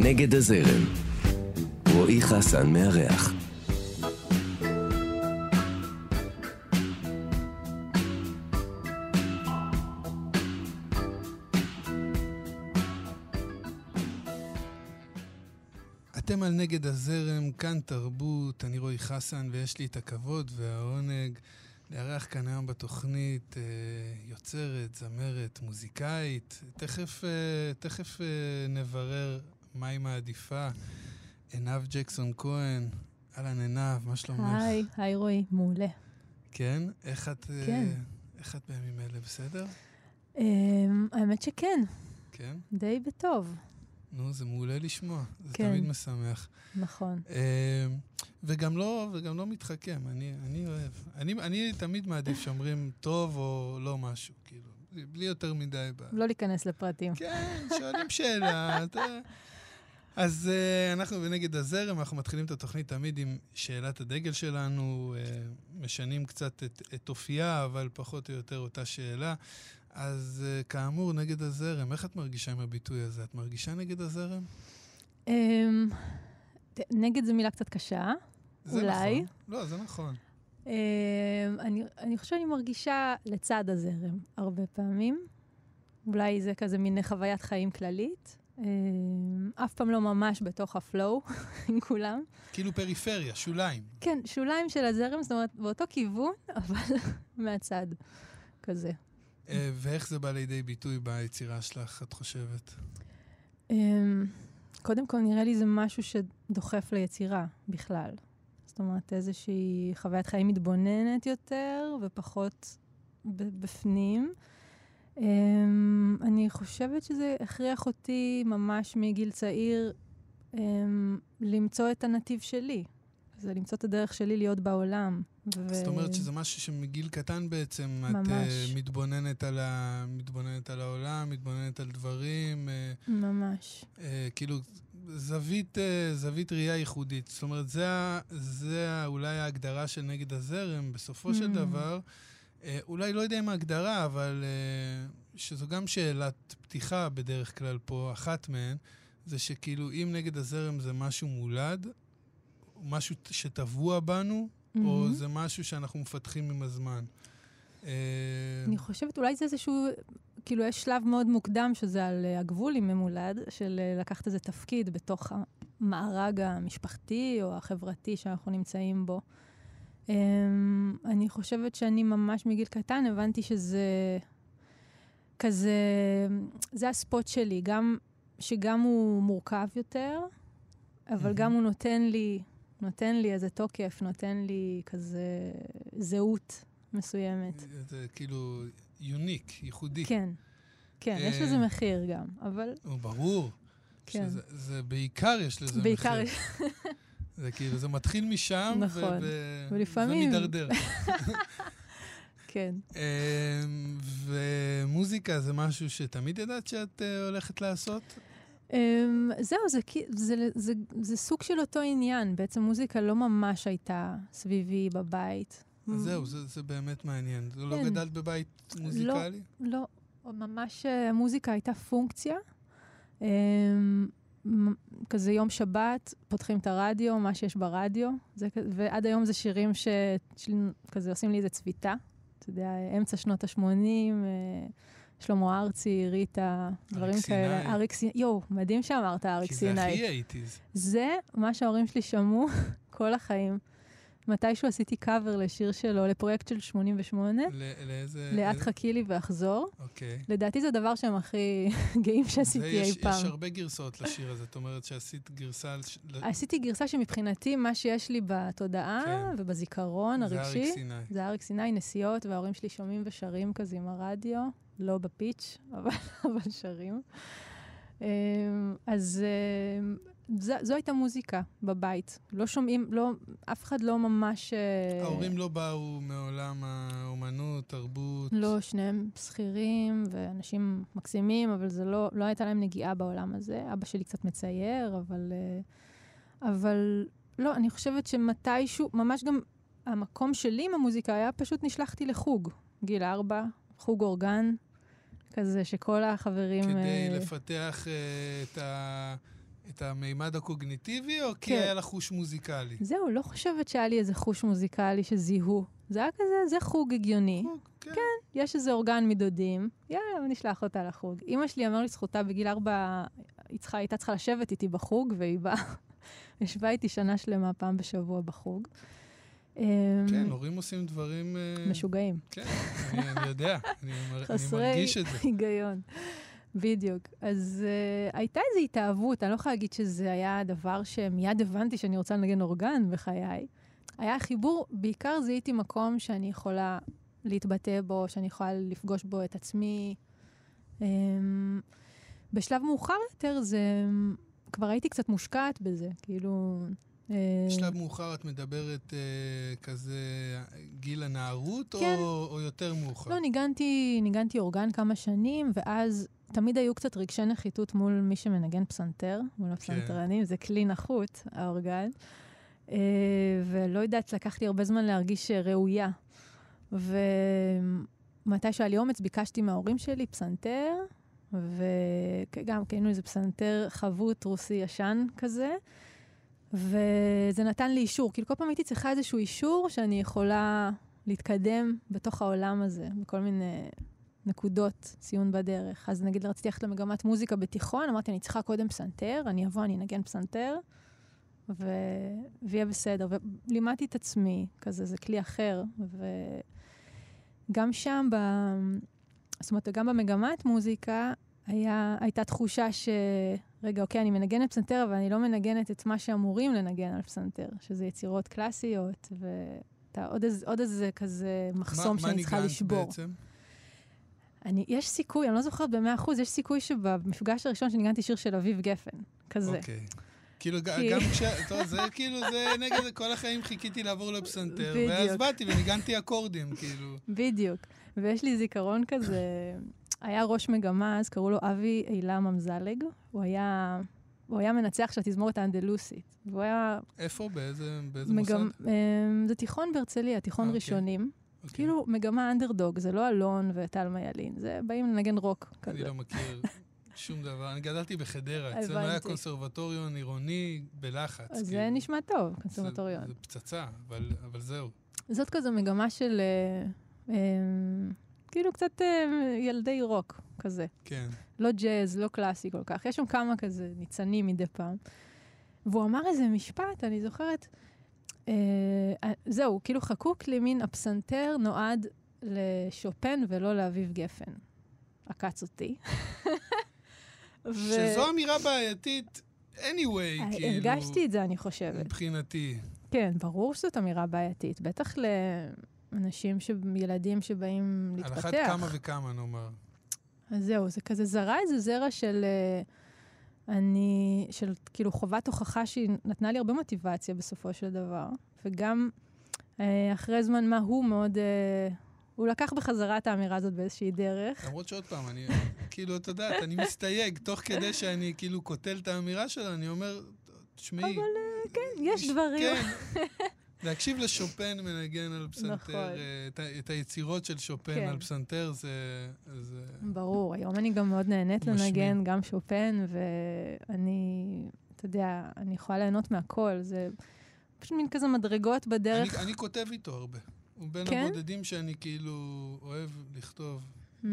נגד הזרם. רועי חסן מארח. אתם על נגד הזרם, כאן תרבות, אני רועי חסן ויש לי את הכבוד והעונג לארח כאן היום בתוכנית אה, יוצרת, זמרת, מוזיקאית. תכף, אה, תכף אה, נברר מה היא מעדיפה. עינב ג'קסון כהן, אהלן עינב, מה שלומך? היי, היי רועי, מעולה. כן? איך את, כן. איך את בימים אלה, בסדר? Um, האמת שכן, כן? די בטוב, נו, זה מעולה לשמוע, זה כן. תמיד משמח. נכון. אה, וגם לא, וגם לא מתחכם, אני, אני אוהב. אני, אני תמיד מעדיף שאומרים טוב או לא משהו, כאילו, בלי יותר מדי ב... לא להיכנס לפרטים. כן, שואלים שאלה. אתה... אז uh, אנחנו בנגד הזרם, אנחנו מתחילים את התוכנית תמיד עם שאלת הדגל שלנו, uh, משנים קצת את, את אופייה, אבל פחות או יותר אותה שאלה. אז uh, כאמור, נגד הזרם, איך את מרגישה עם הביטוי הזה? את מרגישה נגד הזרם? Um, נגד זו מילה קצת קשה. זה אולי. נכון. לא, זה נכון. Um, אני, אני חושבת שאני מרגישה לצד הזרם הרבה פעמים. אולי זה כזה מין חוויית חיים כללית. Um, אף פעם לא ממש בתוך הפלואו עם כולם. כאילו פריפריה, שוליים. כן, שוליים של הזרם, זאת אומרת, באותו כיוון, אבל מהצד. כזה. אה, ואיך זה בא לידי ביטוי ביצירה שלך, את חושבת? אמ, קודם כל, נראה לי זה משהו שדוחף ליצירה בכלל. זאת אומרת, איזושהי חוויית חיים מתבוננת יותר ופחות בפנים. אמ, אני חושבת שזה הכריח אותי ממש מגיל צעיר אמ, למצוא את הנתיב שלי. זה למצוא את הדרך שלי להיות בעולם. ו- זאת אומרת שזה משהו שמגיל קטן בעצם, את ממש. uh, מתבוננת, על ה... מתבוננת על העולם, מתבוננת על דברים, uh, ממש. uh, כאילו זווית, uh, זווית ראייה ייחודית. זאת אומרת, זה, זה אולי ההגדרה של נגד הזרם, בסופו של Mm. דבר. Uh, אולי לא יודע אם ההגדרה, אבל uh, שזו גם שאלת פתיחה בדרך כלל פה, אחת מהן, זה שכאילו אם נגד הזרם זה משהו מולד, משהו שטבוע בנו, או מהמם. זה משהו שאנחנו מפתחים עם הזמן. אה, אני חושבת, אולי זה איזשהו, כאילו, יש שלב מאוד מוקדם שזה על אה, הגבול עם ממולד, של אה, לקחת איזה תפקיד בתוך המארג המשפחתי או החברתי שאנחנו נמצאים בו. אמ, אני חושבת שאני ממש מגיל קטן הבנתי שזה כזה, זה הספוט שלי, גם, שגם הוא מורכב יותר, אבל מהמם. גם הוא נותן לי, נותן לי איזה תוקף, נותן לי כזה זהות מסוימת. זה כאילו יוניק, ייחודי. כן, כן, יש אה, לזה מחיר גם, אבל ברור. כן. שזה, זה בעיקר יש לזה בעיקר, מחיר. זה כאילו, זה מתחיל משם, נכון. ו- ולפעמים- ומידרדר. כן. אה, ומוזיקה זה משהו שתמיד ידעת שאת אה, הולכת לעשות? Um, זהו, זה, זה, זה, זה, זה סוג של אותו עניין. בעצם מוזיקה לא ממש הייתה סביבי בבית. זהו, זה, זה באמת מעניין. לא כן. גדלת בבית מוזיקלי? לא, ממש אה, המוזיקה הייתה פונקציה. כזה יום שבת, פותחים את הרדיו, מה שיש ברדיו, זה, ועד היום זה שירים שכזה עושים לי איזה צביטה. אתה יודע, אמצע שנות ה-80, שלמה ארצי, ריטה, דברים אריק כאלה. סיני. אריק סיני. יואו, מדהים שאמרת אריק כי זה סיני. הכי אייטיז. זה מה שההורים שלי שמעו כל החיים. מתישהו עשיתי קאבר לשיר שלו, לפרויקט של 88, ל- לאיזה... לאט חכי לי ואחזור. אוקיי. לדעתי זה הדבר שהם הכי גאים זה שעשיתי יש, אי יש פעם. הרבה גרסאות לשיר הזה, את אומרת שעשית גרסה... עשיתי גרסה שמבחינתי, מה שיש לי בתודעה כן. ובזיכרון זה הרגשי, אריק סיני. זה אריק סיני, נסיעות, וההורים שלי שומעים ושרים כזה עם הרדיו, לא בפיץ', אבל, אבל שרים. אמ, אז אמ, זו, זו הייתה מוזיקה בבית. לא שומעים, לא, אף אחד לא ממש... אה, ההורים לא באו מעולם האומנות, תרבות. לא, שניהם שכירים ואנשים מקסימים, אבל זה לא, לא הייתה להם נגיעה בעולם הזה. אבא שלי קצת מצייר, אבל... אה, אבל לא, אני חושבת שמתישהו, ממש גם המקום שלי עם המוזיקה היה פשוט נשלחתי לחוג, גיל ארבע, חוג אורגן, כזה שכל החברים... כדי אה, לפתח אה, את ה... את המימד הקוגניטיבי, או כי כן. היה לך חוש מוזיקלי? זהו, לא חושבת שהיה לי איזה חוש מוזיקלי שזיהו. זה היה כזה, זה חוג הגיוני. חוג, כן. יש איזה אורגן מדודים, יאללה, נשלח אותה לחוג. אימא שלי, אמר לזכותה, בגיל ארבע, היא צריכה, הייתה צריכה לשבת איתי בחוג, והיא באה, ישבה איתי שנה שלמה, פעם בשבוע בחוג. אמ, כן, הורים עושים דברים... אה, משוגעים, כן, אני, אני יודע, אני, אני חסרי מרגיש את זה. היגיון. בדיוק. אז uh, הייתה איזו התאהבות, אני לא יכולה להגיד שזה היה דבר שמיד הבנתי שאני רוצה לנגן אורגן בחיי. היה חיבור, בעיקר זיהיתי מקום שאני יכולה להתבטא בו, שאני יכולה לפגוש בו את עצמי. Um, בשלב מאוחר יותר זה, כבר הייתי קצת מושקעת בזה, כאילו... אה, בשלב מאוחר את מדברת אה, כזה גיל הנערות, כן. או, או יותר מאוחר? לא, ניגנתי, ניגנתי אורגן כמה שנים, ואז תמיד היו קצת רגשי נחיתות מול מי שמנגן פסנתר, מול הפסנתרנים, זה כלי נחות, האורגן. אה, ולא יודעת, לקח לי הרבה זמן להרגיש ראויה. ומתי שהיה לי אומץ, ביקשתי מההורים שלי פסנתר, וגם כאילו איזה פסנתר חבוט רוסי ישן כזה. וזה נתן לי אישור, כאילו כל פעם הייתי צריכה איזשהו אישור שאני יכולה להתקדם בתוך העולם הזה, בכל מיני נקודות ציון בדרך. אז נגיד רציתי ללכת למגמת מוזיקה בתיכון, אמרתי, אני צריכה קודם פסנתר, אני אבוא, אני אנגן פסנתר, ו... ויהיה בסדר. ולימדתי את עצמי, כזה, זה כלי אחר. וגם שם, ב... זאת אומרת, גם במגמת מוזיקה, היה, הייתה תחושה ש... רגע, אוקיי, אני מנגנת פסנתר, אבל אני לא מנגנת את מה שאמורים לנגן על פסנתר, שזה יצירות קלאסיות, ואתה עוד, איזה, כזה מחסום מה, שאני צריכה מה לשבור. ניגנת בעצם? אני, יש סיכוי, אני לא זוכרת במאה אחוז, יש סיכוי שבמפגש הראשון שניגנתי שיר של אביב גפן, כזה. אוקיי. כאילו, ג- כי- גם כש... טוב, זה כאילו, זה נגד כל החיים חיכיתי לעבור לפסנתר, בדיוק. ואז באתי וניגנתי אקורדים, כאילו. בדיוק. ויש לי זיכרון כזה, היה ראש מגמה, אז קראו לו אבי אילם אמזלג, הוא היה... הוא היה מנצח של התזמורת האנדלוסית. והוא היה... איפה? באיזה, באיזה מגמ... מוסד? אמ, זה תיכון בהרצליה, תיכון אוקיי. ראשונים. אוקיי. כאילו מגמה אנדרדוג, זה לא אלון וטלמה ילין, זה באים לנגן רוק אני כזה. לא מכיר שום דבר. אני גדלתי בחדרה, אצלנו היה. קונסרבטוריון עירוני בלחץ. אז כאילו. זה נשמע טוב, זה- קונסרבטוריון. זה פצצה, אבל אבל זהו. זאת כזו מגמה של אה, אה, כאילו קצת אה, ילדי רוק כזה. כן. לא ג'אז, לא קלאסי כל כך. יש שם כמה כזה ניצנים מדי פעם. והוא אמר איזה משפט, אני זוכרת, אה, אה, זהו, כאילו חקוק לי מין הפסנתר נועד לשופן ולא לאביב גפן. עקץ אותי. ו- שזו אמירה בעייתית, anyway, אה, כאילו. הרגשתי את זה, אני חושבת. מבחינתי. כן, ברור שזאת אמירה בעייתית. בטח לאנשים, ש... ילדים שבאים על להתפתח. אחת כמה וכמה, נאמר. אז זהו, זה כזה זרע איזה זרע של... אה, אני... של כאילו חובת הוכחה שהיא נתנה לי הרבה מוטיבציה בסופו של דבר. וגם אה, אחרי זמן מה הוא מאוד... אה, הוא לקח בחזרה את האמירה הזאת באיזושהי דרך. למרות שעוד פעם, אני, כאילו, את יודעת, אני מסתייג, תוך כדי שאני כאילו קוטל את האמירה שלו, אני אומר, תשמעי... אבל אה, כן, יש דברים. כן. להקשיב לשופן מנגן על פסנתר, נכון. אה, את, היצירות של שופן כן. על פסנתר, זה... זה... ברור, היום אני גם מאוד נהנית. לנגן, גם שופן, ואני, אתה יודע, אני יכולה ליהנות מהכל. זה פשוט מין כזה מדרגות בדרך. אני, אני כותב איתו הרבה. הוא בין כן? הבודדים שאני כאילו אוהב לכתוב Hmm.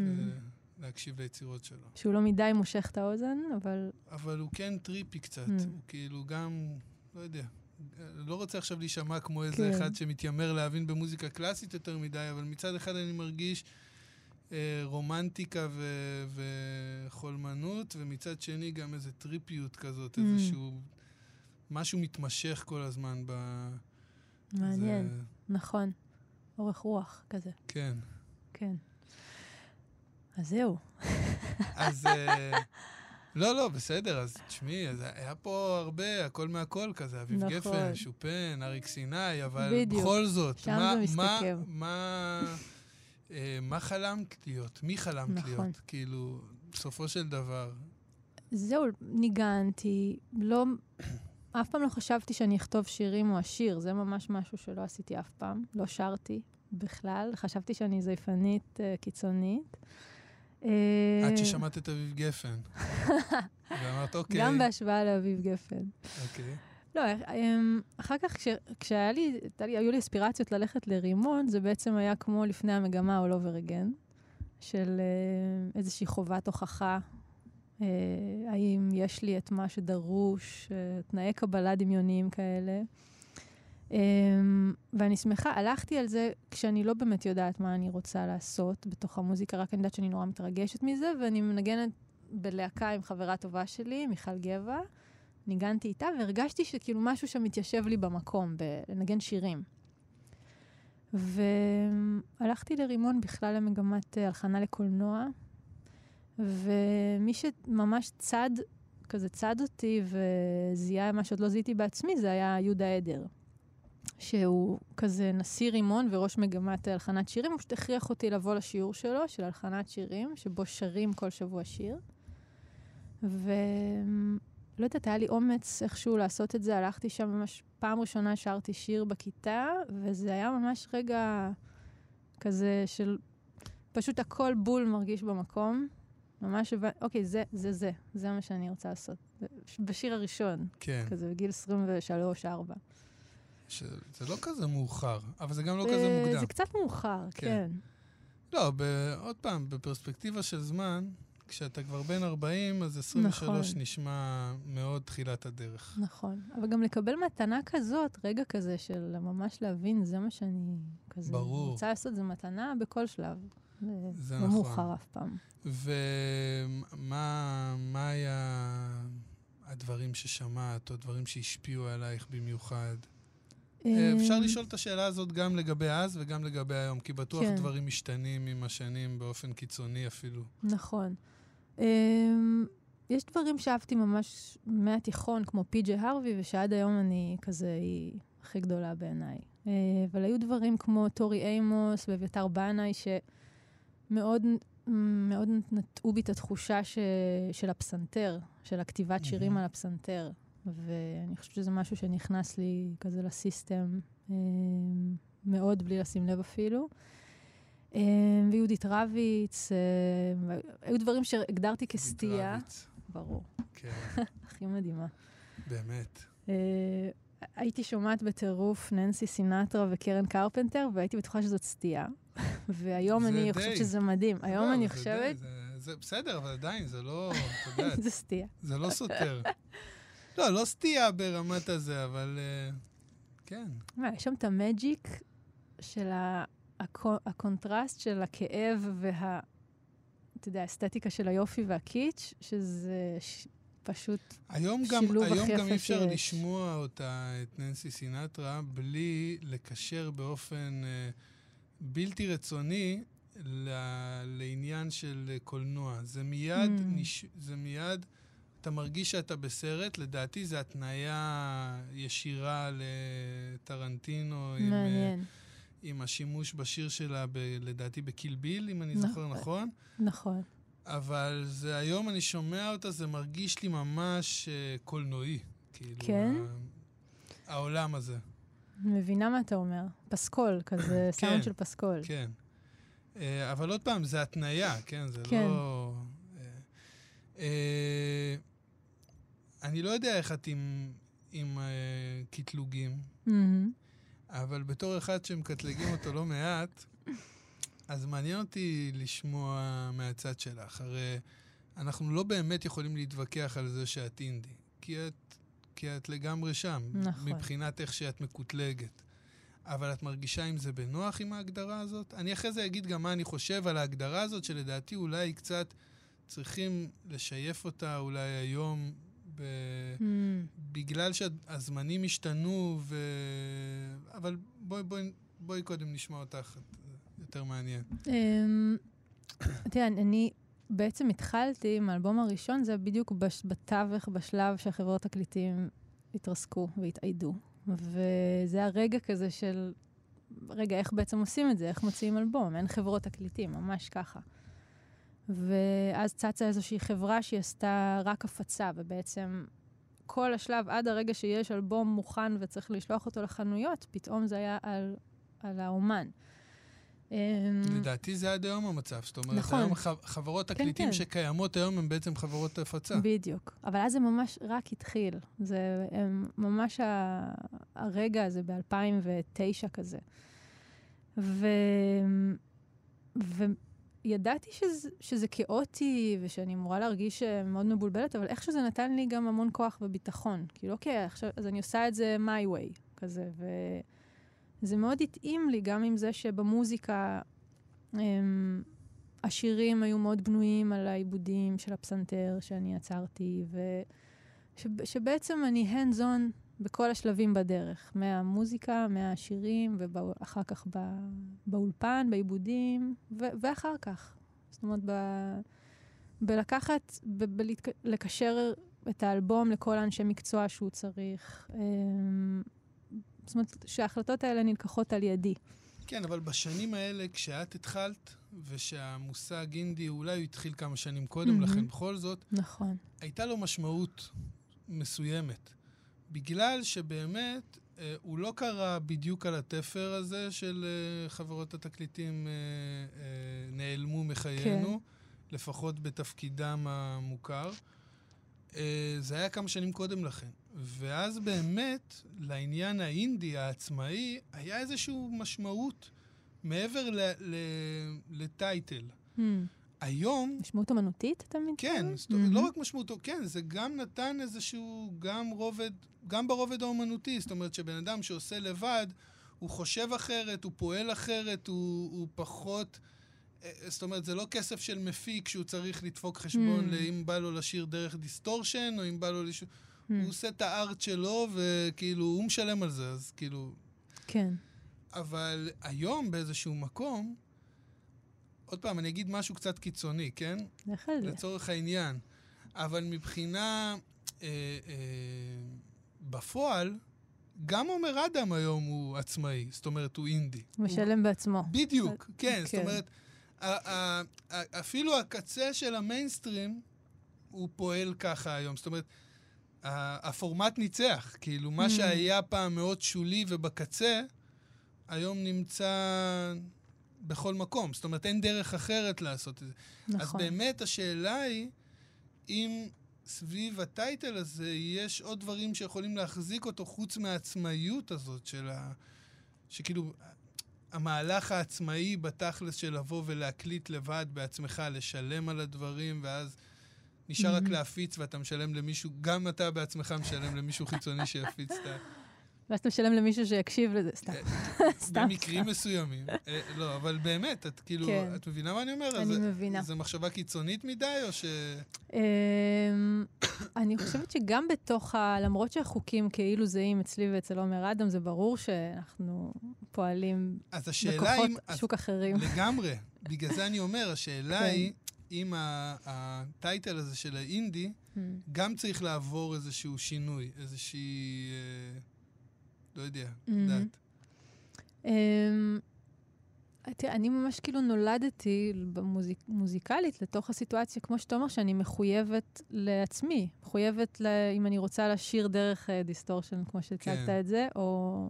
ולהקשיב ליצירות שלו. שהוא לא מדי מושך את האוזן, אבל אבל הוא כן טריפי קצת. Mm. הוא כאילו גם, לא יודע, לא רוצה עכשיו להישמע כמו איזה כן. אחד שמתיימר להבין במוזיקה קלאסית יותר מדי, אבל מצד אחד אני מרגיש אה, רומנטיקה ו- וחולמנות, ומצד שני גם איזה טריפיות כזאת, Mm. איזשהו... משהו מתמשך כל הזמן ב... מעניין, זה, נכון. אורך רוח כזה, כן. כן. אז זהו. אז... לא, לא, בסדר, אז תשמעי, היה פה הרבה, הכל מהכל כזה, אביב נכון. גפן, שופן, אריק סיני, אבל בדיוק, בכל זאת, שם מה, זה מה, מסתכם. מה, אה, מה חלמת להיות? מי חלמת נכון. להיות? כאילו, בסופו של דבר. זהו, ניגנתי, לא... אף פעם לא חשבתי שאני אכתוב שירים או אשיר, זה ממש משהו שלא עשיתי אף פעם. לא שרתי בכלל, חשבתי שאני זייפנית uh, קיצונית. אה, עד ששמעת את אביב גפן. ואמרת, אוקיי. גם בהשוואה לאביב גפן. אוקיי. לא, אמ, אחר כך, כש, כשהיה לי, לי, היו לי אספירציות ללכת לרימון, זה בעצם היה כמו לפני המגמה all over again, של אה, איזושהי חובת הוכחה, אה, האם יש לי את מה שדרוש, אה, תנאי קבלה דמיוניים כאלה. אה, ואני שמחה, הלכתי על זה כשאני לא באמת יודעת מה אני רוצה לעשות בתוך המוזיקה, רק אני יודעת שאני נורא מתרגשת מזה, ואני מנגנת בלהקה עם חברה טובה שלי, מיכל גבע. ניגנתי איתה, והרגשתי שכאילו משהו שם מתיישב לי במקום, לנגן שירים. והלכתי לרימון בכלל למגמת אה, הלחנה לקולנוע, ומי שממש צד, כזה צד אותי וזיהה מה שעוד לא זיהיתי בעצמי, זה היה יהודה עדר. שהוא כזה נשיא רימון וראש מגמת הלחנת שירים, הוא פשוט הכריח אותי לבוא לשיעור שלו, של הלחנת שירים, שבו שרים כל שבוע שיר. ו... לא יודעת, היה לי אומץ איכשהו לעשות את זה. הלכתי שם ממש, פעם ראשונה שרתי שיר בכיתה, וזה היה ממש רגע כזה של פשוט הכל בול מרגיש במקום. ממש אוקיי, זה, זה, זה, זה מה שאני רוצה לעשות. בשיר הראשון. כן. כזה בגיל 23-4. זה לא כזה מאוחר, אבל זה גם לא כזה מוקדם. זה קצת מאוחר, כן. כן. לא, עוד פעם, בפרספקטיבה של זמן, כשאתה כבר בן 40, אז 23 נכון. נשמע מאוד תחילת הדרך. נכון. אבל גם לקבל מתנה כזאת, רגע כזה של ממש להבין, זה מה שאני כזה... ברור. רוצה לעשות, זה מתנה בכל שלב. זה לא נכון. לא מאוחר אף פעם. ומה היה הדברים ששמעת, או דברים שהשפיעו עלייך במיוחד? אה, אפשר לשאול את השאלה הזאת גם לגבי אז וגם לגבי היום, כי בטוח כן. דברים משתנים עם השנים באופן קיצוני אפילו. נכון. Um, יש דברים שאהבתי ממש מהתיכון, כמו פי.ג'י הרווי, ושעד היום אני כזה, היא הכי גדולה בעיניי. Uh, אבל היו דברים כמו טורי אימוס ואביתר בנאי, שמאוד מאוד נטעו בי את התחושה ש, של הפסנתר, של הכתיבת שירים. על הפסנתר. ואני חושבת שזה משהו שנכנס לי כזה לסיסטם uh, מאוד בלי לשים לב אפילו. אמ, ויהודית רביץ, אמ, היו דברים שהגדרתי כסטייה. ברור. כן. הכי מדהימה. באמת. אה, הייתי שומעת בטירוף ננסי סינטרה וקרן קרפנטר, והייתי בטוחה שזאת סטייה. והיום אני חושבת שזה מדהים. היום לא, אני חושבת... זה בסדר, אבל עדיין, זה לא. זה סטייה. זה לא סותר. לא, לא סטייה ברמת הזה, אבל אה, כן. יש שם את ה magic של. הקונטרסט של הכאב וה... אתה יודע, האסתטיקה של היופי והקיטש, שזה ש... פשוט היום גם, שילוב הכי יפה שיש. היום גם אי אפשר לשמוע אותה, את ננסי סינטרה, בלי לקשר באופן uh, בלתי רצוני ל... לעניין של קולנוע. זה מיד, mm. נש... זה מיד, אתה מרגיש שאתה בסרט, לדעתי זו התניה ישירה לטרנטינו. מעניין. עם, עם השימוש בשיר שלה, ב, לדעתי בקילביל, אם אני זוכר נכון. נכון. אבל זה, היום אני שומע אותה, זה מרגיש לי ממש uh, קולנועי. כאילו, כן? ה, העולם הזה. מבינה מה אתה אומר. פסקול, כזה כן, סאונד של פסקול. כן. Uh, אבל עוד פעם, זה התניה, כן? זה כן. לא... Uh, uh, אני לא יודע איך את עם, עם uh, קטלוגים. Mm-hmm. אבל בתור אחד שמקטלגים אותו לא מעט, אז מעניין אותי לשמוע מהצד שלך. הרי אנחנו לא באמת יכולים להתווכח על זה שאת אינדי, כי את, כי את לגמרי שם, נכון. מבחינת איך שאת מקוטלגת. אבל את מרגישה עם זה בנוח עם ההגדרה הזאת? אני אחרי זה אגיד גם מה אני חושב על ההגדרה הזאת, שלדעתי אולי קצת צריכים לשייף אותה אולי היום ב... mm. בגלל שהזמנים השתנו, ו... אבל בואי, בואי, בואי קודם נשמע אותך, יותר מעניין. אמ, תראה, אני בעצם התחלתי עם האלבום הראשון, זה בדיוק בתווך, בשלב שהחברות תקליטים התרסקו והתאיידו. וזה הרגע כזה של, רגע, איך בעצם עושים את זה? איך מוציאים אלבום? אין חברות תקליטים, ממש ככה. ואז צצה איזושהי חברה שהיא עשתה רק הפצה, ובעצם כל השלב, עד הרגע שיש אלבום מוכן וצריך לשלוח אותו לחנויות, פתאום זה היה על, על האומן. אמ, לדעתי זה עד היום המצב. זאת אומרת, נכון. היום חברות כן, תקליטים כן. שקיימות היום הן בעצם חברות הפצה. בדיוק. אבל אז זה ממש רק התחיל. זה הם, ממש ה, הרגע הזה ב-2009 כזה. ו, וידעתי שזה, שזה כאוטי ושאני אמורה להרגיש אה, מאוד מבולבלת, אבל איכשהו זה נתן לי גם המון כוח וביטחון. כאילו, אוקיי, עכשיו, אז אני עושה את זה my way, כזה. וזה מאוד התאים לי, גם עם זה שבמוזיקה... הם, השירים היו מאוד בנויים על העיבודים של הפסנתר שאני עצרתי, ושבעצם אני hands on בכל השלבים בדרך, מהמוזיקה, מהשירים, ואחר כך בא, באולפן, בעיבודים, ו- ואחר כך. זאת אומרת, ב, בלקחת, ב- בלהתק- לקשר את האלבום לכל האנשי מקצוע שהוא צריך. אמ, זאת אומרת, שההחלטות האלה נלקחות על ידי. כן, אבל בשנים האלה, כשאת התחלת, ושהמושג אינדי, אולי הוא התחיל כמה שנים קודם מהמם. לכן, בכל זאת, נכון. הייתה לו משמעות מסוימת. בגלל שבאמת אה, הוא לא קרה בדיוק על התפר הזה של אה, חברות התקליטים אה, אה, נעלמו מחיינו, כן. לפחות בתפקידם המוכר. אה, זה היה כמה שנים קודם לכן. ואז באמת, לעניין האינדי, העצמאי, היה איזושהי משמעות מעבר ל title. Hmm. היום, משמעות אומנותית, אתה מתכוון? כן, זאת אומרת, לא רק משמעותו, כן, זה גם נתן איזשהו, גם רובד, גם ברובד האומנותי, זאת אומרת שבן אדם שעושה לבד, הוא חושב אחרת, הוא פועל אחרת, הוא, הוא פחות... אה, זאת אומרת, זה לא כסף של מפיק שהוא צריך לדפוק חשבון Mm. לאם בא לו לשיר דרך distortion, או אם בא לו לש... Hmm. הוא עושה את ה art שלו, וכאילו, הוא משלם על זה, אז כאילו... כן. אבל היום באיזשהו מקום, עוד פעם, אני אגיד משהו קצת קיצוני, כן? זה. לצורך העניין. אבל מבחינה... אה, אה, בפועל, גם עומר אדם היום הוא עצמאי, זאת אומרת, הוא אינדי. הוא משלם בעצמו. בדיוק, כן, זאת כן. אומרת, ה- ה- אפילו הקצה של המיינסטרים, הוא פועל ככה היום. זאת אומרת, הפורמט ניצח. כאילו, מה Mm. שהיה פעם מאוד שולי ובקצה, היום נמצא בכל מקום. זאת אומרת, אין דרך אחרת לעשות את זה. אז נכון. באמת השאלה היא, אם סביב הטייטל הזה יש עוד דברים שיכולים להחזיק אותו חוץ מהעצמאיות הזאת של ה... שכאילו, המהלך העצמאי בתכלס של לבוא ולהקליט לבד בעצמך, לשלם על הדברים, ואז נשאר רק Mhm. להפיץ ואתה משלם למישהו, גם אתה בעצמך משלם למישהו חיצוני שיפיץ את ה... ואז אתה משלם למישהו שיקשיב לזה, סתם. סתם. במקרים מסוימים. אה, לא, אבל באמת, את כאילו, כן. את מבינה מה אני אומר? אני מבינה. זה מחשבה קיצונית מדי, או ש... אמ, אני חושבת שגם בתוך ה... למרות שהחוקים כאילו זהים אצלי ואצל עומר אדם, זה ברור שאנחנו פועלים בכוחות שוק אחרים. לגמרי. בגלל זה אני אומר, השאלה כן. היא, אם ה title הזה של האינדי, Hmm. גם צריך לעבור איזשהו שינוי, איזושהי... אה, לא יודע, Mhm. יודעת. אמ, תראה, אני ממש כאילו נולדתי במוזיק, מוזיקלית לתוך הסיטואציה, כמו שאתה אומר, שאני מחויבת לעצמי. מחויבת, ל, אם אני רוצה לשיר דרך distortion, כמו שהצגת כן. את זה, או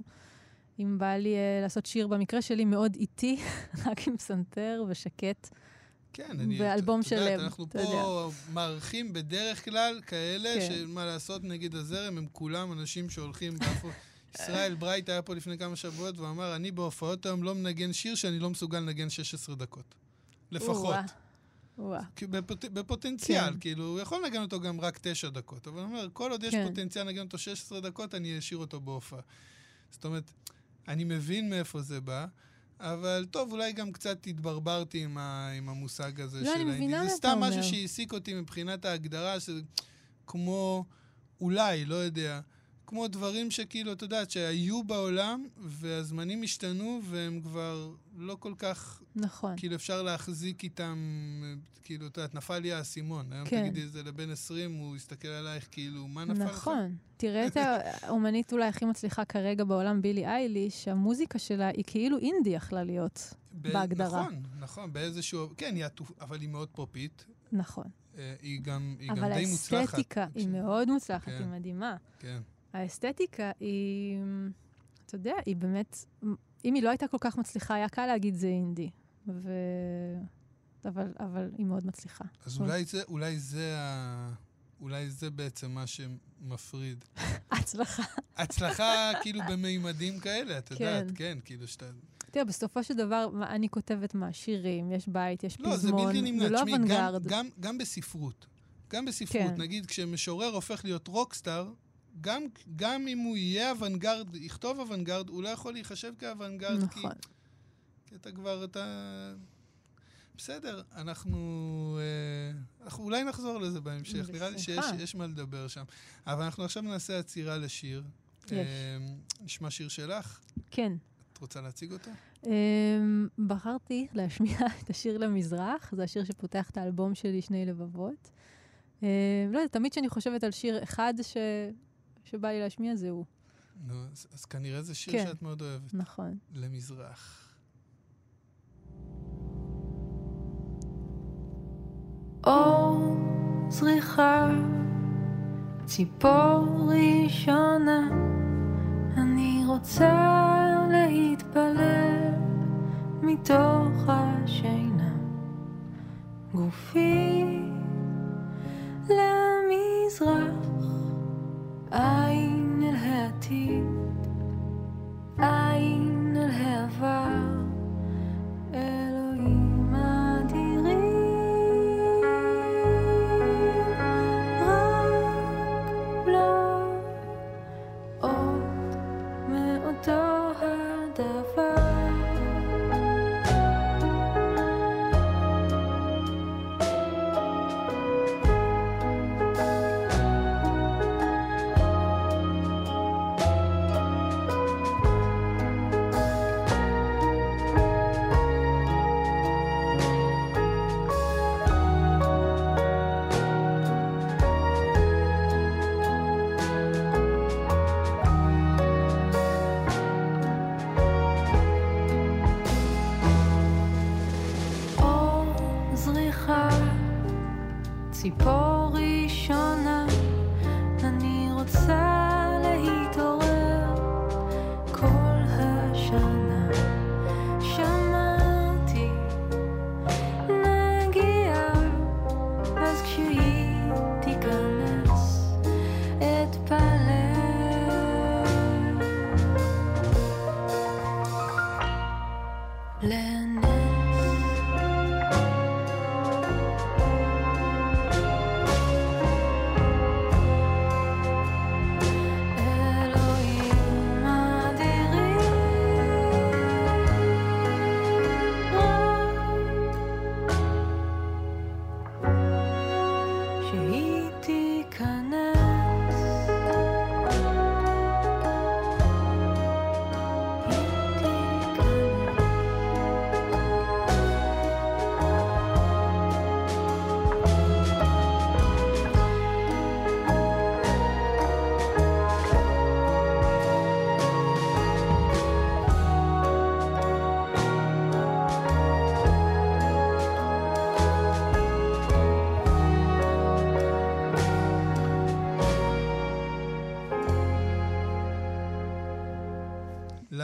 אם בא לי uh, לעשות שיר, במקרה שלי מאוד איטי, רק עם פסנתר ושקט. כן, אני... באלבום את יודעת, שלם, אנחנו אתה פה מארחים בדרך כלל כאלה, כן. שמה לעשות נגד הזרם, הם כולם אנשים שהולכים באפו... ישראל ברייט היה פה לפני כמה שבועות ואמר, אני בהופעות היום לא מנגן שיר שאני לא מסוגל לנגן 16 דקות. לפחות. בפוט... בפוטנציאל, כן. כאילו, הוא יכול לנגן אותו גם רק תשע דקות, אבל אני אומר, כל עוד יש כן. פוטנציאל לנגן אותו 16 דקות, אני אשאיר אותו בהופעה. זאת אומרת, אני מבין מאיפה זה בא, אבל טוב, אולי גם קצת התברברתי עם, ה... עם המושג הזה לא, של האינדי. זה סתם. משהו שהעסיק אותי מבחינת ההגדרה, שזה כמו, אולי, לא יודע, כמו דברים שכאילו, את יודעת, שהיו בעולם, והזמנים השתנו, והם כבר לא כל כך נכון. כאילו אפשר להחזיק איתם, כאילו, את יודעת, נפל לי האסימון. היום כן. תגידי את זה לבן 20, הוא יסתכל עלייך כאילו, מה נפל לך? נכון. תראה את האומנית אולי הכי מצליחה כרגע בעולם, בילי אייליש, המוזיקה שלה היא כאילו אינדי יכלה להיות. ב- בהגדרה. נכון, נכון, באיזשהו... כן, היא עטוף, אבל היא מאוד פופית. נכון. אה, היא גם, היא גם אבל די מוצלחת. האסתטיקה היא כש- מאוד מוצלחת, כן. היא מדהימה. כן. האסתטיקה היא, אתה יודע, היא באמת, אם היא לא הייתה כל כך מצליחה, היה קל להגיד זה אינדי. ו... אבל, אבל היא מאוד מצליחה. אז אולי זה, אולי זה ה... אולי זה בעצם מה שמפריד. הצלחה. הצלחה כאילו במימדים כאלה, את יודעת, כן, כאילו שאתה... תראה, בסופו של דבר, אני כותבת מה? שירים, יש בית, יש לא, זה פזמון. זה לא אוונגרד. גם, גם, גם בספרות. גם בספרות, כן. נגיד, כשמשורר הופך להיות רוקסטאר, גם, גם אם הוא יהיה אוונגרד, יכתוב אוונגרד, הוא לא יכול להיחשב כאוונגרד, כי, נכון. כי אתה כבר, אתה... בסדר, אנחנו, אה, אנחנו אולי נחזור לזה בהמשך, נראה לי שיש בשמחה. יש מה לדבר שם. אבל אנחנו עכשיו נעשה עצירה לשיר. יש. אה, נשמע שיר שלך? כן. את רוצה להציג אותו? Um, בחרתי להשמיע את השיר למזרח, זה השיר שפותח את האלבום שלי, שני לבבות. לא יודעת, תמיד כשאני חושבת על שיר אחד ש... שבא לי להשמיע, זה הוא. נו, אז, אז כנראה זה שיר כן. שאת מאוד אוהבת. נכון. למזרח. אור זריחה, ציפור ראשונה, אני רוצה להתפלל מתוך השינה, גופי למזרח, عين الهاتي عين الهواء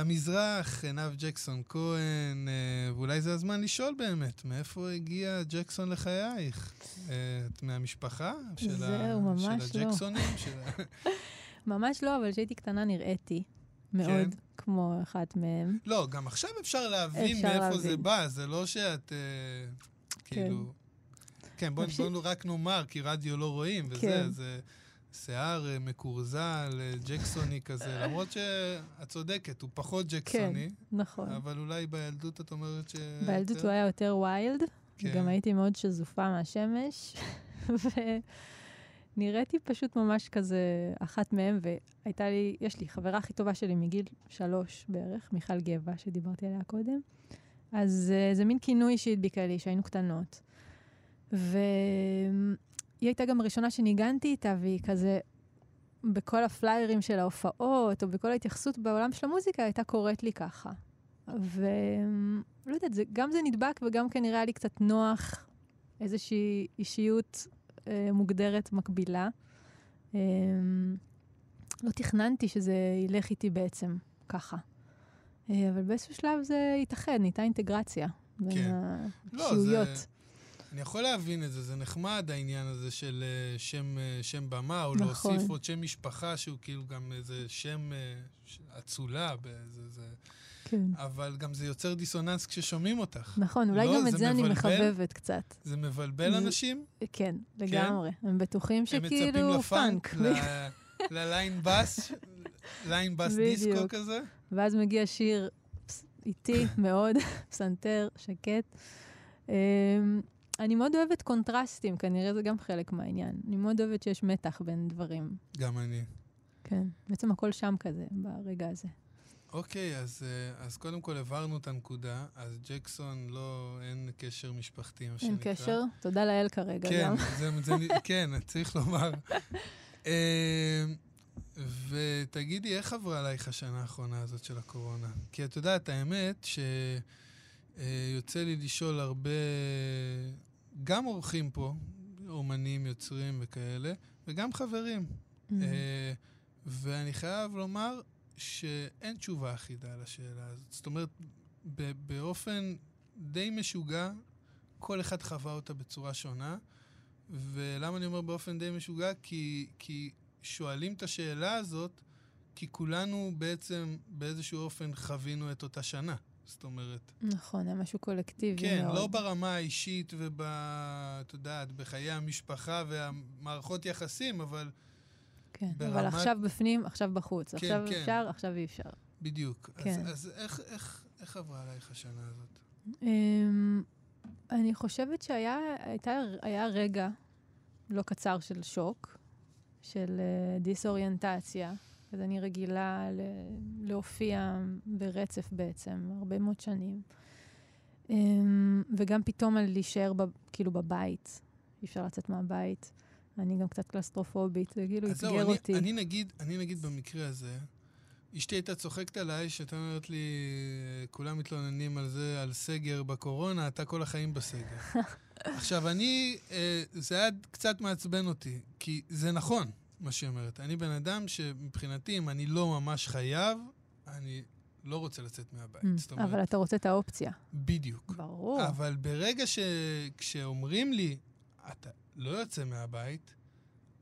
למזרח, עינב ג'קסון כהן, אה, ואולי זה הזמן לשאול באמת, מאיפה הגיע ג'קסון לחייך? אה, את מהמשפחה? של, זהו, ממש של לא. הג'קסונים? של... ממש לא, אבל כשהייתי קטנה נראיתי מאוד כן? כמו אחת מהם. לא, גם עכשיו אפשר להבין אפשר מאיפה זה להבין. בא, זה לא שאת, אה, כאילו... כן, בואו נמשיך. בוא רק נאמר, כי רדיו לא רואים, וזה, כן. זה שיער אה, מקורזל, אה, ג'קסוני כזה, למרות שאת צודקת, הוא פחות ג'קסוני, נכון. אבל אולי בילדות את אומרת ש... בילדות הוא היה יותר ויילד, כן. גם הייתי מאוד שזופה מהשמש, ונראיתי פשוט ממש כזה אחת מהם, והייתה לי, יש לי חברה הכי טובה שלי מגיל שלוש בערך, מיכל גבע, שדיברתי עליה קודם. אז uh, זה מין כינוי שהדביקה לי, שהיינו קטנות. והיא הייתה גם הראשונה שניגנתי איתה, והיא כזה, בכל הפליירים של ההופעות, או בכל ההתייחסות בעולם של המוזיקה, הייתה קוראת לי ככה. ולא יודעת, זה, גם זה נדבק וגם כנראה היה לי קצת נוח, איזושהי אישיות אה, מוגדרת מקבילה. אה, לא תכננתי שזה ילך איתי בעצם ככה. אה, אבל באיזשהו שלב זה התאחד, נהייתה אינטגרציה בין כן. לא, זה... אני יכול להבין את זה, זה נחמד העניין הזה של אה, שם, אה, שם במה, או נכון. להוסיף עוד שם משפחה שהוא כאילו גם איזה שם אה, אצולה, באיזה, זה... כן. אבל גם זה יוצר דיסוננס כששומעים אותך. נכון, אולי לא, גם את זה זה אני? מחבבת קצת. זה מבלבל זה- אנשים, כן, לגמרי. הם בטוחים הם מצפים שכאילו לפאנק. ל- לליין בס, ליין בס דיסקו. כזה. ואז מגיע שיר איטי מאוד, פסנתר, שקט. אני מאוד אוהבת קונטרסטים, כנראה זה גם חלק מהעניין. אני מאוד אוהבת שיש מתח בין דברים. גם אני. כן, בעצם הכל שם כזה, ברגע הזה. אוקיי, אז, אה, אז קודם כל הבהרנו את הנקודה, אז ג'קסון לא, אין קשר משפחתי, מה אין שנקרא. קשר? תודה לאל כרגע כן, גם. זה, זה, כן, צריך לומר. אה, ותגידי, איך עברה עלייך השנה האחרונה הזאת של הקורונה? כי את יודעת, האמת שיוצא לי לשאול הרבה, גם אורחים פה, אומנים, יוצרים וכאלה, וגם חברים. Mm. אה, ואני חייב לומר שאין תשובה אחידה לשאלה הזאת. זאת אומרת, באופן די משוגע, כל אחד חווה אותה בצורה שונה. ולמה אני אומר באופן די משוגע? כי, כי שואלים את השאלה הזאת, כי כולנו בעצם באיזשהו אופן חווינו את אותה שנה. זאת אומרת, נכון, היה משהו קולקטיבי כן, מאוד. לא ברמה האישית וב... את יודעת, בחיי המשפחה והמערכות יחסים, אבל כן, אבל ברמת- עכשיו בפנים, עכשיו בחוץ. כן, עכשיו כן. אפשר, עכשיו אי אפשר. בדיוק. כן. אז, אז איך, איך, איך עברה עלייך השנה הזאת? אמ, אני חושבת שהיה הייתה, היה רגע לא קצר של שוק, של אה, דיסאוריינטציה. אז אני רגילה להופיע ברצף בעצם, הרבה מאוד שנים. אמ, וגם פתאום על להישאר ב, כאילו בבית, אי אפשר לצאת מהבית. אני גם קצת קלסטרופובית, זה כאילו אתגר אני, אותי. אני נגיד, אני נגיד במקרה הזה, אשתי הייתה צוחקת עליי, שהייתה אומרת לי, כולם מתלוננים על זה, על סגר בקורונה, אתה כל החיים בסגר. עכשיו, אני, אה, זה היה קצת מעצבן אותי, כי זה נכון, מה שהיא אומרת. אני בן אדם שמבחינתי, אם אני לא ממש חייב, אני לא רוצה לצאת מהבית. זאת אומרת, אבל אתה רוצה את האופציה. בדיוק. ברור. אבל ברגע ש... כשאומרים לי, אתה לא יוצא מהבית,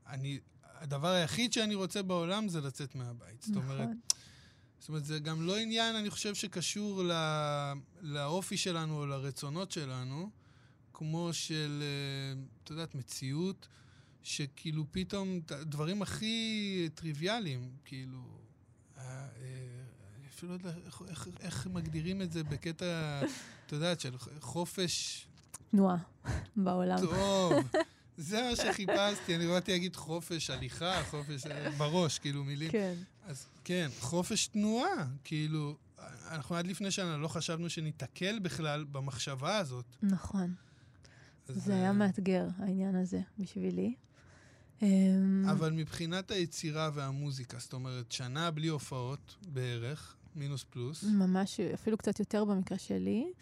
אני... הדבר היחיד שאני רוצה בעולם זה לצאת מהבית. זאת אומרת, נכון. זאת אומרת, זה גם לא עניין, אני חושב, שקשור לא... לאופי שלנו או לרצונות שלנו, כמו של, אה, את יודעת, מציאות, שכאילו פתאום, דברים הכי טריוויאליים, כאילו, אה, אה, אפילו לא יודע איך, איך, איך מגדירים את זה בקטע, את יודעת, של חופש תנועה בעולם. טוב. זה מה שחיפשתי, אני באתי להגיד חופש הליכה, חופש אה, בראש, כאילו מילים. כן. אז כן, חופש תנועה, כאילו, אנחנו עד לפני שנה לא חשבנו שניתקל בכלל במחשבה הזאת. נכון. אז, זה היה מאתגר, העניין הזה, בשבילי. אמ, אבל מבחינת היצירה והמוזיקה, זאת אומרת, שנה בלי הופעות בערך, מינוס פלוס. ממש, אפילו קצת יותר במקרה שלי.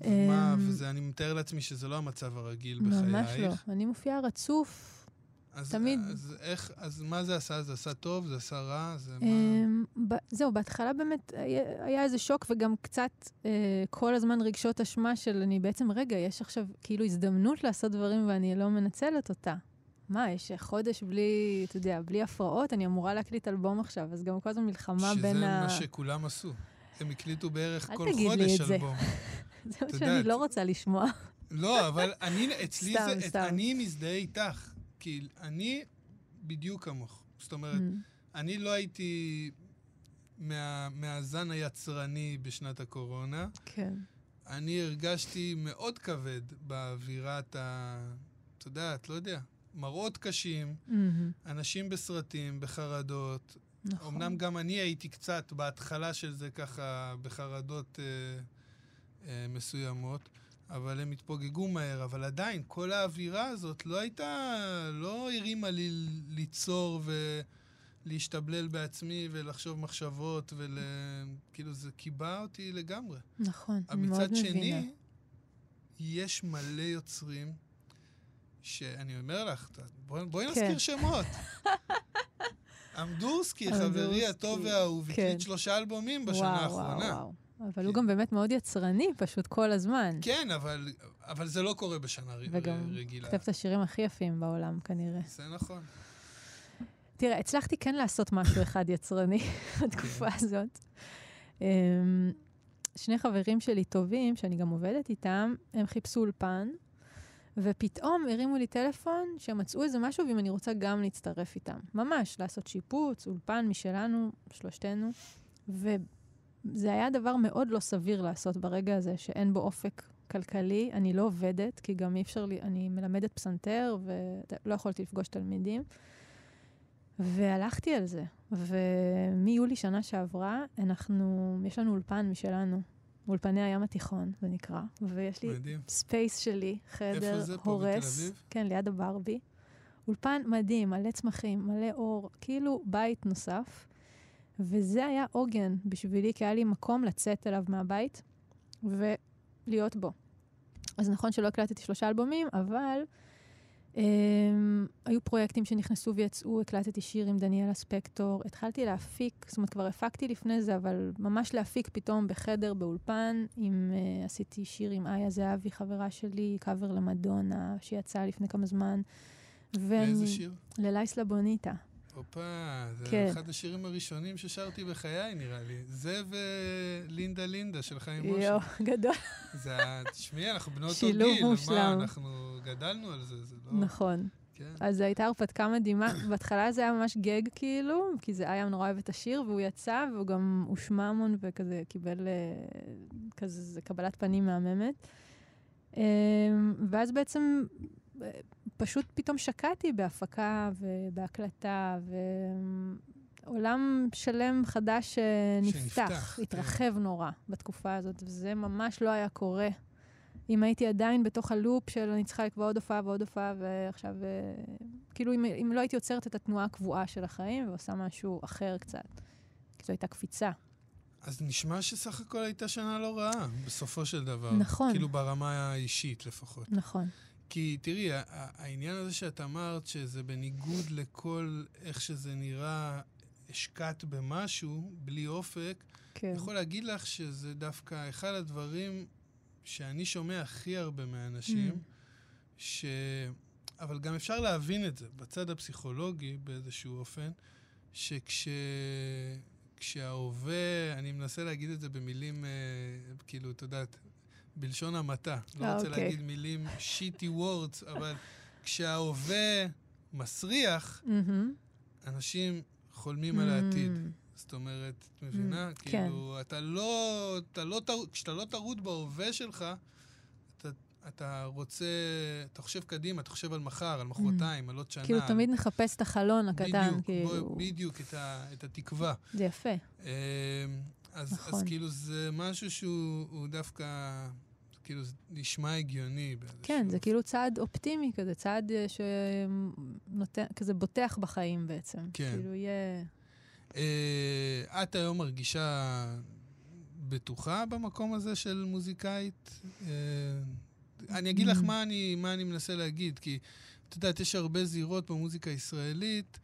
מה, אמ, וזה, אני מתאר לעצמי שזה לא המצב הרגיל בחייך. ממש לא. אני מופיעה רצוף. אז, תמיד. אז איך, אז מה זה עשה? זה עשה טוב? זה עשה רע? זה מה... אמ, זהו, בהתחלה באמת היה, היה איזה שוק וגם קצת אה, כל הזמן רגשות אשמה של אני בעצם, רגע, יש עכשיו כאילו הזדמנות לעשות דברים ואני לא מנצלת אותה. מה, יש חודש בלי, אתה יודע, בלי הפרעות, אני אמורה להקליט אלבום עכשיו, אז גם כל הזמן מלחמה שזה בין מה ה... שכולם עשו. הם הקליטו בערך אל כל תגיד לי חודש את זה. אלבום. זה מה שאני. לא רוצה לשמוע. לא, אבל אני, אצלי סתם, זה, סתם. אני מזדהה איתך. כי אני בדיוק כמוך. זאת אומרת, אמ, אני לא הייתי מה, מהזן היצרני בשנת הקורונה. כן. אני הרגשתי מאוד כבד באווירת ה... את יודעת, לא יודע, מראות קשים, מהמם, אנשים בסרטים, בחרדות. נכון. אמנם גם אני הייתי קצת בהתחלה של זה ככה בחרדות אה, אה, מסוימות, אבל הם התפוגגו מהר. אבל עדיין, כל האווירה הזאת לא הייתה, לא הרימה לי ליצור ולהשתבלל בעצמי ולחשוב מחשבות, ול... כאילו זה קיבע אותי לגמרי. נכון, מאוד מצד מבינה. שני, יש מלא יוצרים שאני אומר לך, בואי בואי כן. נזכיר שמות. אמדורסקי, חברי הטוב והאהוב, כן. הקליט שלושה אלבומים בשנה וואו, האחרונה. וואו, וואו. אבל כן. הוא גם באמת מאוד יצרני, פשוט כל הזמן. כן, אבל, אבל זה לא קורה בשנה ר- וגם רגילה. כותב את השירים הכי יפים בעולם, כנראה. זה נכון. תראה, הצלחתי כן לעשות משהו אחד יצרני בתקופה כן. הזאת. אמ, שני חברים שלי טובים, שאני גם עובדת איתם, הם חיפשו אולפן, ופתאום הרימו לי טלפון שהם מצאו איזה משהו ואם אני רוצה גם להצטרף איתם. ממש, לעשות שיפוץ, אולפן משלנו, שלושתנו. וזה היה דבר מאוד לא סביר לעשות ברגע הזה, שאין בו אופק כלכלי. אני לא עובדת, כי גם אי אפשר לי, אני מלמדת פסנתר ולא יכולתי לפגוש תלמידים. והלכתי על זה. ומיולי שנה שעברה, אנחנו, יש לנו אולפן משלנו, אולפני הים התיכון, זה נקרא, ויש לי מדהים. space שלי, חדר איפה זה? פה הורס. בתל אביב? כן, ליד הברבי. אולפן מדהים, מלא צמחים, מלא אור, כאילו בית נוסף. וזה היה עוגן בשבילי, כי היה לי מקום לצאת אליו מהבית ולהיות בו. אז נכון שלא הקלטתי שלושה אלבומים, אבל um, היו פרויקטים שנכנסו ויצאו, הקלטתי שיר עם דניאלה ספקטור, התחלתי להפיק, זאת אומרת, כבר הפקתי לפני זה, אבל ממש להפיק פתאום בחדר, באולפן, עם, uh, עשיתי שיר עם איה זהבי, חברה שלי, קאבר למדונה, שיצא לפני כמה זמן. לאיזה שיר? ללייסלה בוניטה. הופה, זה כן. אחד השירים הראשונים ששרתי בחיי, נראה לי. זה ולינדה לינדה של חיים משה. יואו, גדול. זה. תשמעי, אנחנו אותו שילוב גיל, מה, מושלם. אנחנו גדלנו על זה, זה לא... נכון. כן. אז זו הייתה הרפתקה מדהימה. בהתחלה זה היה ממש גג, כאילו, כי זה היה נורא אוהב את השיר, והוא יצא, והוא גם הושמע המון וכזה קיבל אה, כזה זה קבלת פנים מהממת. אה, ואז בעצם אה, פשוט פתאום שקעתי בהפקה ובהקלטה, ועולם שלם חדש אה, שנפתח, נפתח, כן. התרחב נורא בתקופה הזאת, וזה ממש לא היה קורה. אם הייתי עדיין בתוך הלופ של אני צריכה לקבוע עוד הופעה ועוד הופעה, ועכשיו, אה, כאילו אם, אם לא הייתי עוצרת את התנועה הקבועה של החיים ועושה משהו אחר קצת. כי זו הייתה קפיצה. אז נשמע שסך הכל הייתה שנה לא רעה, בסופו של דבר. נכון. כאילו ברמה האישית לפחות. נכון. כי תראי, העניין הזה שאת אמרת, שזה בניגוד לכל איך שזה נראה, השקעת במשהו, בלי אופק, כן. אני יכול להגיד לך שזה דווקא אחד הדברים שאני שומע הכי הרבה מהאנשים, Mm. ש... אבל גם אפשר להבין את זה בצד הפסיכולוגי באיזשהו אופן, שכש... כשההווה, אני מנסה להגיד את זה במילים, אה, כאילו, את יודעת, בלשון המעטה. לא אה, רוצה אוקיי. להגיד מילים shitty words, אבל כשההווה מסריח. אנשים חולמים על העתיד. זאת אומרת, את מבינה? כן. כאילו, אתה לא, אתה לא, טר- כשאתה לא טרוד בהווה שלך, אתה, אתה רוצה, אתה חושב קדימה, אתה חושב על מחר, על מחרתיים, על עוד שנה. כאילו תמיד נחפש את החלון הקטן, בדיוק, כאילו. בדיוק, את, ה, את התקווה. זה יפה. אמ, אז, נכון. אז כאילו זה משהו שהוא הוא דווקא, כאילו זה נשמע הגיוני. כן, זה. כאילו צעד אופטימי כזה, צעד אה, שנותן, כזה בוטח בחיים בעצם. כן. כאילו יהיה... אה, את היום מרגישה בטוחה במקום הזה של מוזיקאית? אה, אני אגיד לך Mm. מה אני, מה אני מנסה להגיד, כי את יודעת, יש הרבה זירות במוזיקה הישראלית,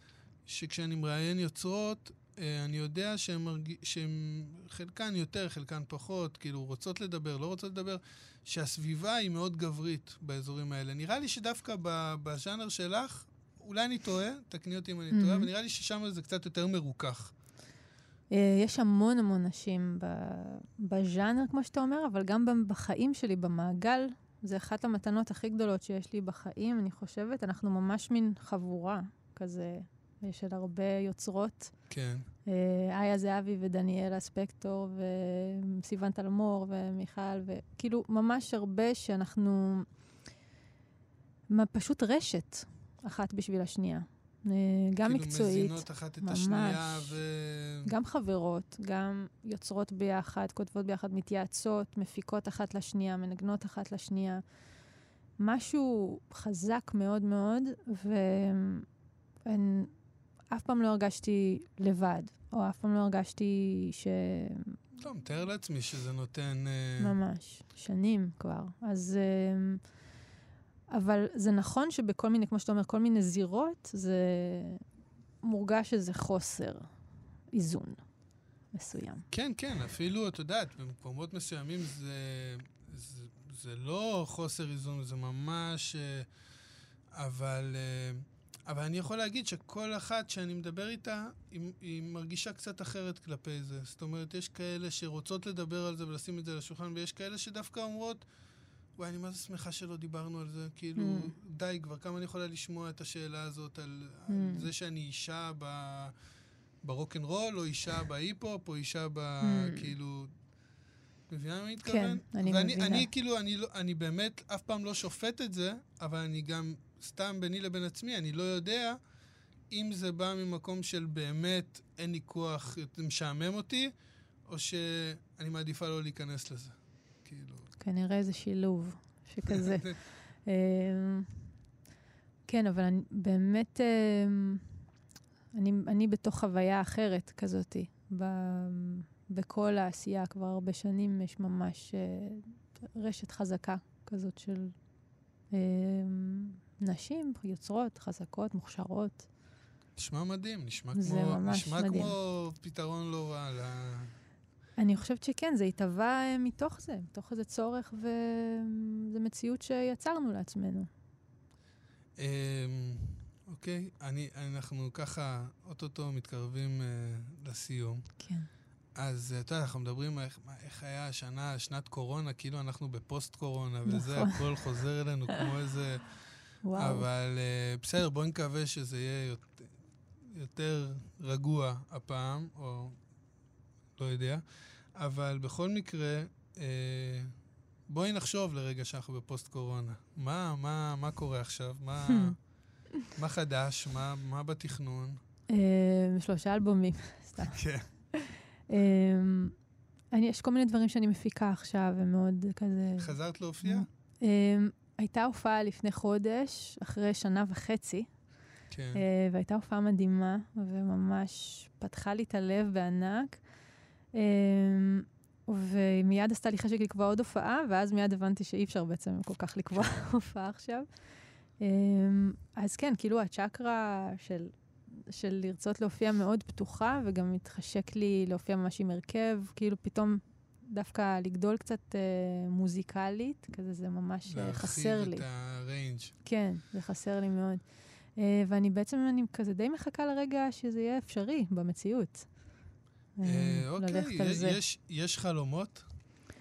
שכשאני מראיין יוצרות, אה, אני יודע שהן מרג... שהן חלקן יותר, חלקן פחות, כאילו רוצות לדבר, לא רוצות לדבר, שהסביבה היא מאוד גברית באזורים האלה. נראה לי שדווקא בז'אנר שלך, אולי אני טועה, תקני אותי אם אני טועה, Mhm. אבל נראה לי ששם זה קצת יותר מרוכך. אה, יש המון המון נשים בז'אנר, כמו שאתה אומר, אבל גם בחיים שלי, במעגל, זה אחת המתנות הכי גדולות שיש לי בחיים, אני חושבת. אנחנו ממש מין חבורה כזה של הרבה יוצרות. כן. אה, איה זהבי ודניאלה ספקטור וסיוון תלמור ומיכל, וכאילו ממש הרבה שאנחנו מה, פשוט רשת אחת בשביל השנייה. אה, גם כאילו מקצועית, מזינות אחת את ממש. השנייה, ו... גם חברות, גם יוצרות ביחד, כותבות ביחד, מתייעצות, מפיקות אחת לשנייה, מנגנות אחת לשנייה. משהו חזק מאוד מאוד, ואף פעם לא הרגשתי לבד, או אף פעם לא הרגשתי ש... טוב, מתאר לעצמי שזה נותן... אה, ממש, שנים כבר. אז... אמ, אבל זה נכון שבכל מיני, כמו שאתה אומר, כל מיני זירות, זה... מורגש איזה חוסר איזון מסוים. כן, כן, אפילו, את יודעת, במקומות מסוימים זה, זה, זה לא חוסר איזון, זה ממש... אה, אבל, אה, אבל אני יכול להגיד שכל אחת שאני מדבר איתה, היא, היא מרגישה קצת אחרת כלפי זה. זאת אומרת, יש כאלה שרוצות לדבר על זה ולשים את זה על השולחן, ויש כאלה שדווקא אומרות, וואי, אני מה זה שמחה שלא דיברנו על זה. כאילו, Mm. די, כבר כמה אני יכולה לשמוע את השאלה הזאת על, Mm. על זה שאני אישה ב... ברוקנרול, או אישה בהיפ-הופ, או אישה ב... Mm. כאילו... מבינה מה אני מתכוון? כן, אני ואני, מבינה. אני כאילו, אני, לא, אני באמת אף פעם לא שופט את זה, אבל אני גם, סתם ביני לבין עצמי, אני לא יודע אם זה בא ממקום של באמת אין לי כוח, זה משעמם אותי, או שאני מעדיפה לא להיכנס לזה. כאילו... כנראה איזה שילוב שכזה. אמ, כן, אבל אני באמת, אמ, אני, אני בתוך חוויה אחרת כזאתי. ב, בכל העשייה כבר הרבה שנים יש ממש אה, רשת חזקה כזאת של נשים, יוצרות, חזקות, מוכשרות. נשמע מדהים, נשמע זה כמו, ממש נשמע מדהים. כמו פתרון לא רע. ל... אני חושבת שכן, זה התהווה אה, מתוך זה, מתוך איזה צורך, וזו מציאות שיצרנו לעצמנו. אמ, אוקיי, אני, אנחנו ככה אוטוטו מתקרבים אה, לסיום. כן. אז אה, אתה יודע, אנחנו מדברים על איך, איך היה השנה, שנת קורונה, כאילו אנחנו בפוסט קורונה, וזה נכון. הכל חוזר אלינו כמו איזה... וואו. אבל אה, בסדר, בואי נקווה שזה יהיה יותר, יותר רגוע הפעם, או לא יודע. אבל בכל מקרה, אה, בואי נחשוב לרגע שאנחנו בפוסט קורונה. מה, מה, מה קורה עכשיו? מה, מה חדש? מה, מה בתכנון? אה, שלושה אלבומים, סתם. כן. אני, יש כל מיני דברים שאני מפיקה עכשיו, הם מאוד כזה... חזרת להופיע? הייתה הופעה לפני חודש, אחרי שנה וחצי, כן. אה, והייתה הופעה מדהימה, וממש פתחה לי את הלב בענק. אמ, ומיד עשתה לי חשק לקבוע עוד הופעה, ואז מיד הבנתי שאי אפשר בעצם כל כך לקבוע הופעה עכשיו. אמ, אז כן, כאילו הצ'קרה של, של לרצות להופיע מאוד פתוחה, וגם מתחשק לי להופיע ממש עם הרכב, כאילו פתאום דווקא לגדול קצת אה, מוזיקלית, כזה זה ממש אה, חסר לי. להרחיב את הריינג'. כן, זה חסר לי מאוד. Uh, ואני בעצם, אני כזה די מחכה לרגע שזה יהיה אפשרי במציאות. אה, אה, אוקיי, ללכת על י- זה. יש, יש חלומות?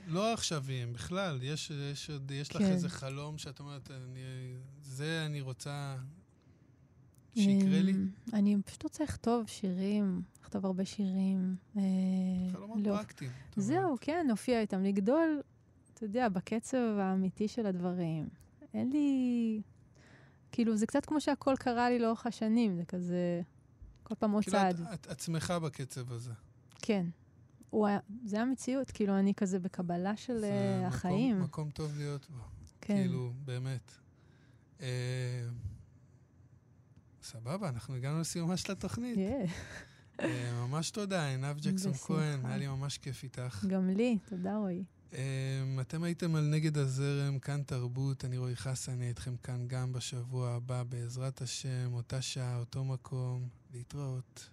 לא עכשוויים, בכלל. יש, יש, יש לך כן. איזה חלום שאת אומרת, אני, זה אני רוצה שיקרה לי? אמ, אני פשוט רוצה לכתוב שירים, לכתוב הרבה שירים. חלומות לא- פרקטיים. זהו. כן, להופיע איתם, לגדול, אתה יודע, בקצב האמיתי של הדברים. אין לי... כאילו, זה קצת כמו שהכל קרה לי לאורך השנים, זה כזה... כל פעם עוד כאילו, צעד. את, את, שמחה בקצב הזה. כן. הוא היה, זה המציאות, כאילו, אני כזה בקבלה של זה אה, מקום- החיים. מקום טוב להיות בו. כן. כאילו, באמת. אה, סבבה, אנחנו הגענו לסיומה של התוכנית. Yeah, אה, ממש תודה, עינב ג'קסון. כהן, היה לי ממש כיף איתך. גם לי, תודה רועי. Um, אתם הייתם על נגד הזרם, כאן תרבות, אני רועי חסן, אני איתכם כאן גם בשבוע הבא, בעזרת השם, אותה שעה, אותו מקום, להתראות.